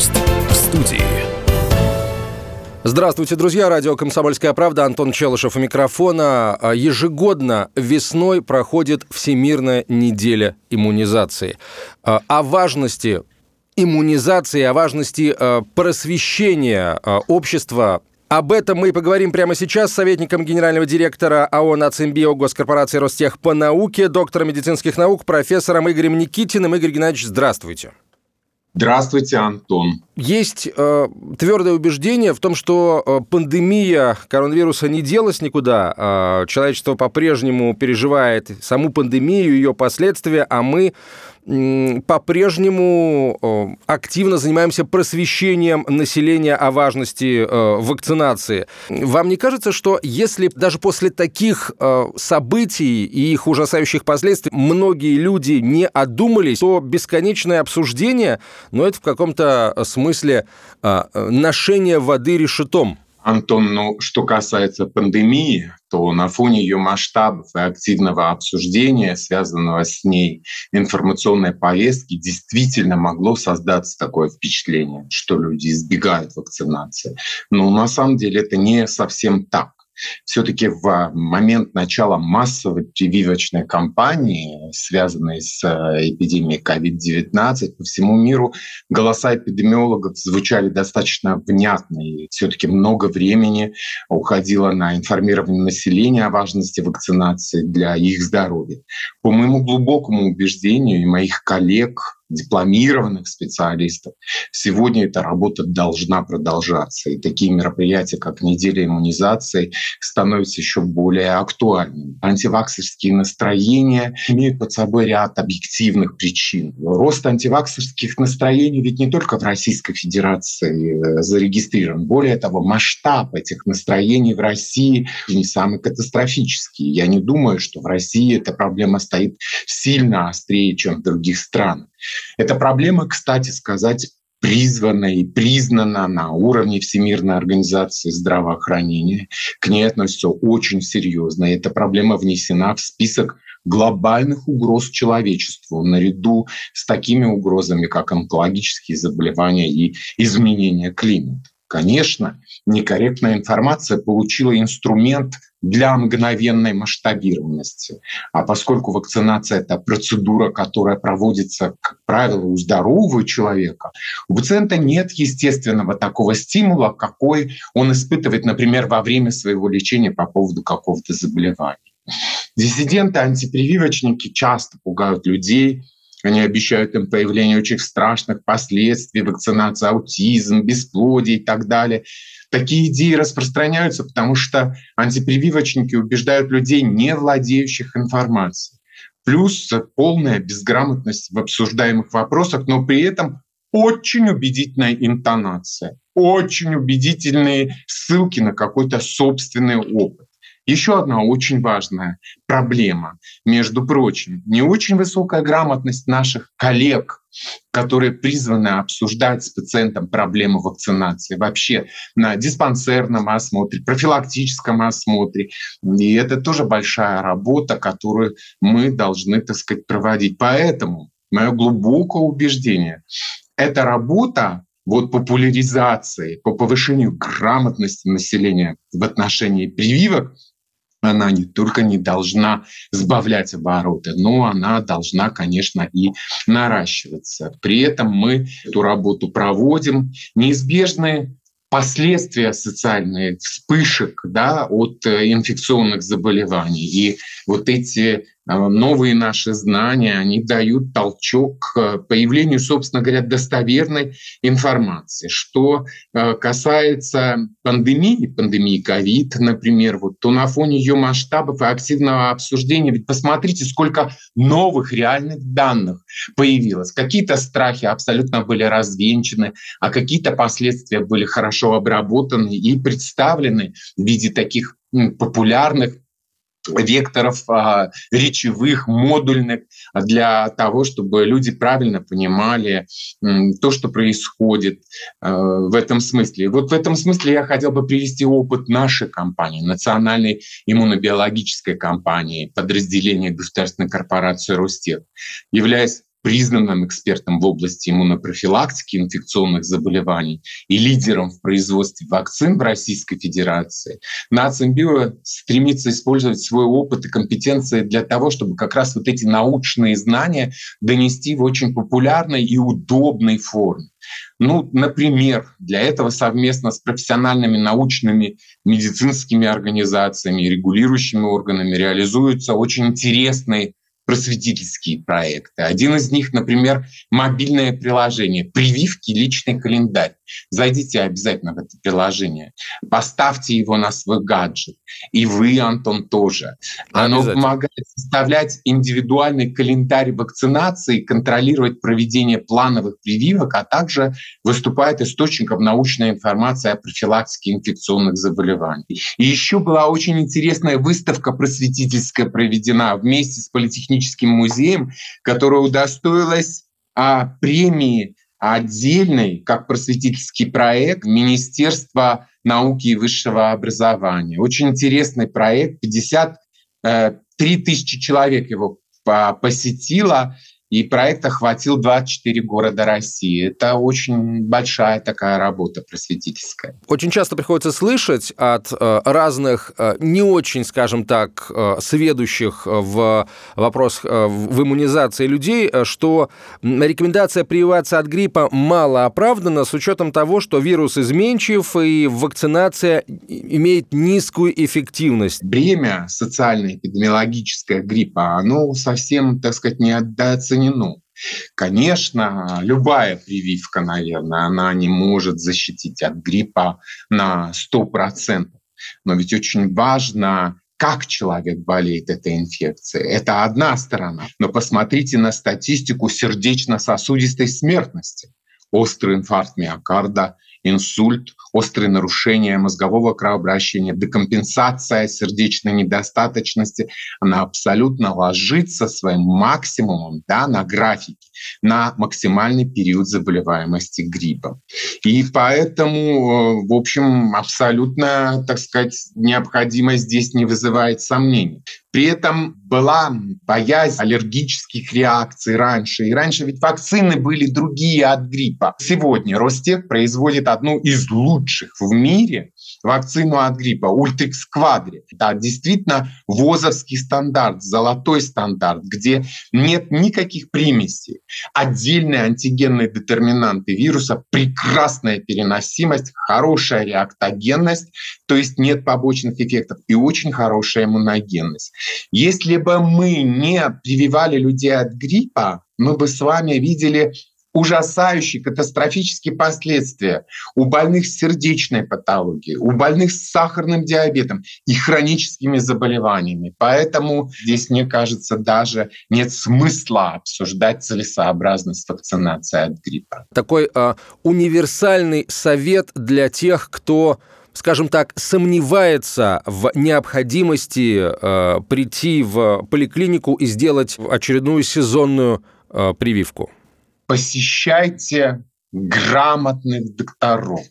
Гость в студии. Здравствуйте, друзья. Радио «Комсомольская правда». Антон Челышев у микрофона. А, ежегодно весной проходит Всемирная неделя иммунизации. А, о важности иммунизации, о важности а, просвещения общества об этом мы и поговорим прямо сейчас с советником генерального директора АО «Нацимбио» Госкорпорации Ростех по науке, доктором медицинских наук, профессором Игорем Никитиным. Игорь Геннадьевич, здравствуйте. Здравствуйте, Антон. Есть э, твердое убеждение в том, что э, пандемия коронавируса не делась никуда. Э, человечество по-прежнему переживает саму пандемию, ее последствия, а мы по-прежнему активно занимаемся просвещением населения о важности вакцинации. Вам не кажется, что если даже после таких событий и их ужасающих последствий многие люди не одумались, то бесконечное обсуждение, но это в каком-то смысле ношение воды решетом? Антон, ну, что касается пандемии, то на фоне ее масштабов и активного обсуждения, связанного с ней информационной повестки, действительно могло создаться такое впечатление, что люди избегают вакцинации. Но на самом деле это не совсем так все-таки в момент начала массовой прививочной кампании, связанной с э, эпидемией COVID-19, по всему миру голоса эпидемиологов звучали достаточно внятно. И все-таки много времени уходило на информирование населения о важности вакцинации для их здоровья. По моему глубокому убеждению и моих коллег, дипломированных специалистов. Сегодня эта работа должна продолжаться. И такие мероприятия, как неделя иммунизации, становятся еще более актуальными. Антиваксерские настроения имеют под собой ряд объективных причин. Рост антиваксерских настроений ведь не только в Российской Федерации э, зарегистрирован. Более того, масштаб этих настроений в России не самый катастрофический. Я не думаю, что в России эта проблема стоит сильно острее, чем в других странах. Эта проблема, кстати сказать, призвана и признана на уровне Всемирной организации здравоохранения. К ней относятся очень серьезно. Эта проблема внесена в список глобальных угроз человечеству наряду с такими угрозами, как онкологические заболевания и изменение климата. Конечно, некорректная информация получила инструмент для мгновенной масштабированности. А поскольку вакцинация – это процедура, которая проводится, как правило, у здорового человека, у пациента нет естественного такого стимула, какой он испытывает, например, во время своего лечения по поводу какого-то заболевания. Диссиденты-антипрививочники часто пугают людей, они обещают им появление очень страшных последствий, вакцинации, аутизм, бесплодие и так далее. Такие идеи распространяются, потому что антипрививочники убеждают людей, не владеющих информацией. Плюс полная безграмотность в обсуждаемых вопросах, но при этом очень убедительная интонация, очень убедительные ссылки на какой-то собственный опыт. Еще одна очень важная проблема, между прочим, не очень высокая грамотность наших коллег, которые призваны обсуждать с пациентом проблему вакцинации вообще на диспансерном осмотре, профилактическом осмотре. И это тоже большая работа, которую мы должны, так сказать, проводить. Поэтому мое глубокое убеждение — эта работа вот популяризации, по повышению грамотности населения в отношении прививок — она не только не должна сбавлять обороты, но она должна, конечно, и наращиваться. При этом мы эту работу проводим. Неизбежные последствия социальные вспышек да, от э, инфекционных заболеваний. И вот эти новые наши знания, они дают толчок к появлению, собственно говоря, достоверной информации. Что а, касается пандемии, пандемии ковид, например, вот, то на фоне ее масштабов и активного обсуждения, ведь посмотрите, сколько новых реальных данных появилось. Какие-то страхи абсолютно были развенчаны, а какие-то последствия были хорошо обработаны и представлены в виде таких популярных векторов а, речевых, модульных, для того, чтобы люди правильно понимали то, что происходит а, в этом смысле. Вот в этом смысле я хотел бы привести опыт нашей компании, национальной иммунобиологической компании, подразделения государственной корпорации Ростех. Являясь признанным экспертом в области иммунопрофилактики инфекционных заболеваний и лидером в производстве вакцин в Российской Федерации, Нацимбио стремится использовать свой опыт и компетенции для того, чтобы как раз вот эти научные знания донести в очень популярной и удобной форме. Ну, например, для этого совместно с профессиональными научными медицинскими организациями, регулирующими органами реализуются очень интересные просветительские проекты. Один из них, например, мобильное приложение «Прививки. Личный календарь». Зайдите обязательно в это приложение, поставьте его на свой гаджет. И вы, Антон, тоже. Оно помогает составлять индивидуальный календарь вакцинации, контролировать проведение плановых прививок, а также выступает источником научной информации о профилактике инфекционных заболеваний. И еще была очень интересная выставка просветительская проведена вместе с Политехническим музеем, которая удостоилась а, премии отдельный, как просветительский проект Министерства науки и высшего образования. Очень интересный проект, 53 э, тысячи человек его посетило, и проект охватил 24 города России. Это очень большая такая работа просветительская. Очень часто приходится слышать от э, разных э, не очень, скажем так, э, сведущих в вопросах в иммунизации людей, что рекомендация прививаться от гриппа мало оправдана с учетом того, что вирус изменчив и вакцинация имеет низкую эффективность. Бремя социально-эпидемиологическое гриппа, оно совсем, так сказать, не отдается распространено. Конечно, любая прививка, наверное, она не может защитить от гриппа на 100%. Но ведь очень важно, как человек болеет этой инфекцией. Это одна сторона. Но посмотрите на статистику сердечно-сосудистой смертности. Острый инфаркт миокарда, инсульт, острые нарушения мозгового кровообращения, декомпенсация сердечной недостаточности, она абсолютно ложится своим максимумом да, на графике, на максимальный период заболеваемости гриппом. И поэтому, э, в общем, абсолютно, так сказать, необходимость здесь не вызывает сомнений. При этом была боязнь аллергических реакций раньше. И раньше ведь вакцины были другие от гриппа. Сегодня Ростех производит одну из лучших в мире вакцину от гриппа Ультрикс Квадри. Это действительно ВОЗовский стандарт, золотой стандарт, где нет никаких примесей. Отдельные антигенные детерминанты вируса, прекрасная переносимость, хорошая реактогенность, то есть нет побочных эффектов и очень хорошая иммуногенность. Если бы мы не прививали людей от гриппа, мы бы с вами видели ужасающие катастрофические последствия у больных с сердечной патологией, у больных с сахарным диабетом и хроническими заболеваниями. Поэтому здесь, мне кажется, даже нет смысла обсуждать целесообразность вакцинации от гриппа. Такой э, универсальный совет для тех, кто скажем так, сомневается в необходимости э, прийти в поликлинику и сделать очередную сезонную э, прививку? посещайте грамотных докторов.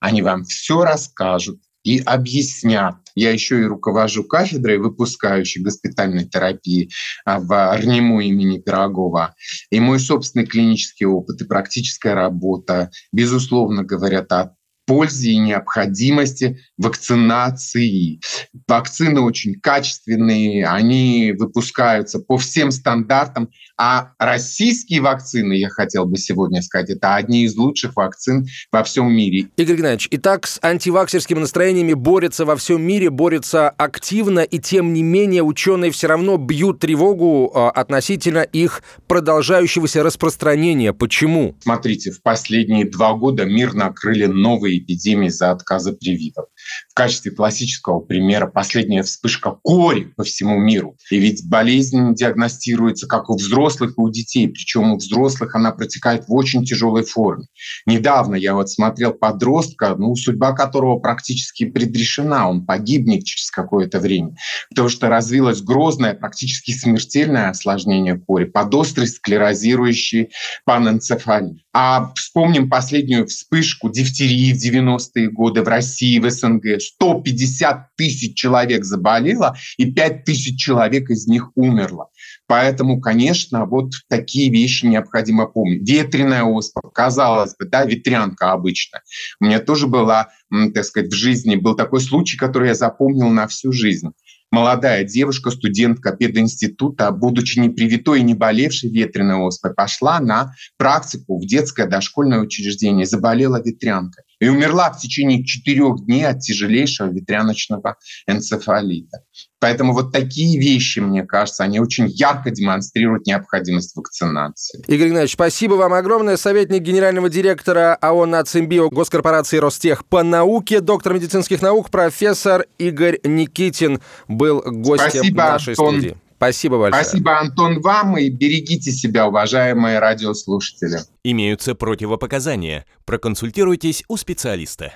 Они вам все расскажут и объяснят. Я еще и руковожу кафедрой выпускающей госпитальной терапии а, в РНИМУ имени Пирогова. И мой собственный клинический опыт и практическая работа, безусловно, говорят о пользе и необходимости вакцинации. Вакцины очень качественные, они выпускаются по всем стандартам, а российские вакцины, я хотел бы сегодня сказать, это одни из лучших вакцин во всем мире. Игорь Геннадьевич, итак, с антиваксерскими настроениями борются во всем мире, борются активно, и тем не менее ученые все равно бьют тревогу а, относительно их продолжающегося распространения. Почему? Смотрите, в последние два года мир накрыли новые новой эпидемии за отказы прививок. В качестве классического примера последняя вспышка кори по всему миру. И ведь болезнь диагностируется как у взрослых и у детей, причем у взрослых она протекает в очень тяжелой форме. Недавно я вот смотрел подростка, ну, судьба которого практически предрешена, он погибнет через какое-то время, потому что развилось грозное, практически смертельное осложнение кори, подострый склерозирующий панэнцефалит. А вспомним последнюю вспышку дифтерии в 90-е годы в России, в СНГ. 150 тысяч человек заболело, и 5 тысяч человек из них умерло. Поэтому, конечно, вот такие вещи необходимо помнить. Ветреная оспа, казалось бы, да, ветрянка обычно. У меня тоже была, так сказать, в жизни, был такой случай, который я запомнил на всю жизнь молодая девушка, студентка пединститута, будучи не привитой и не болевшей ветреной оспой, пошла на практику в детское дошкольное учреждение, заболела ветрянкой и умерла в течение четырех дней от тяжелейшего ветряночного энцефалита. Поэтому вот такие вещи, мне кажется, они очень ярко демонстрируют необходимость вакцинации. Игорь Игнатьевич, спасибо вам огромное. Советник генерального директора АО «Нацимбио» госкорпорации «Ростех» по науке, доктор медицинских наук, профессор Игорь Никитин был гостем спасибо, нашей Антон. студии. Спасибо большое. Спасибо, Антон, вам и берегите себя, уважаемые радиослушатели. Имеются противопоказания. Проконсультируйтесь у специалиста.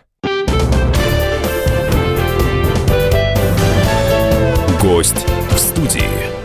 Гость в студии.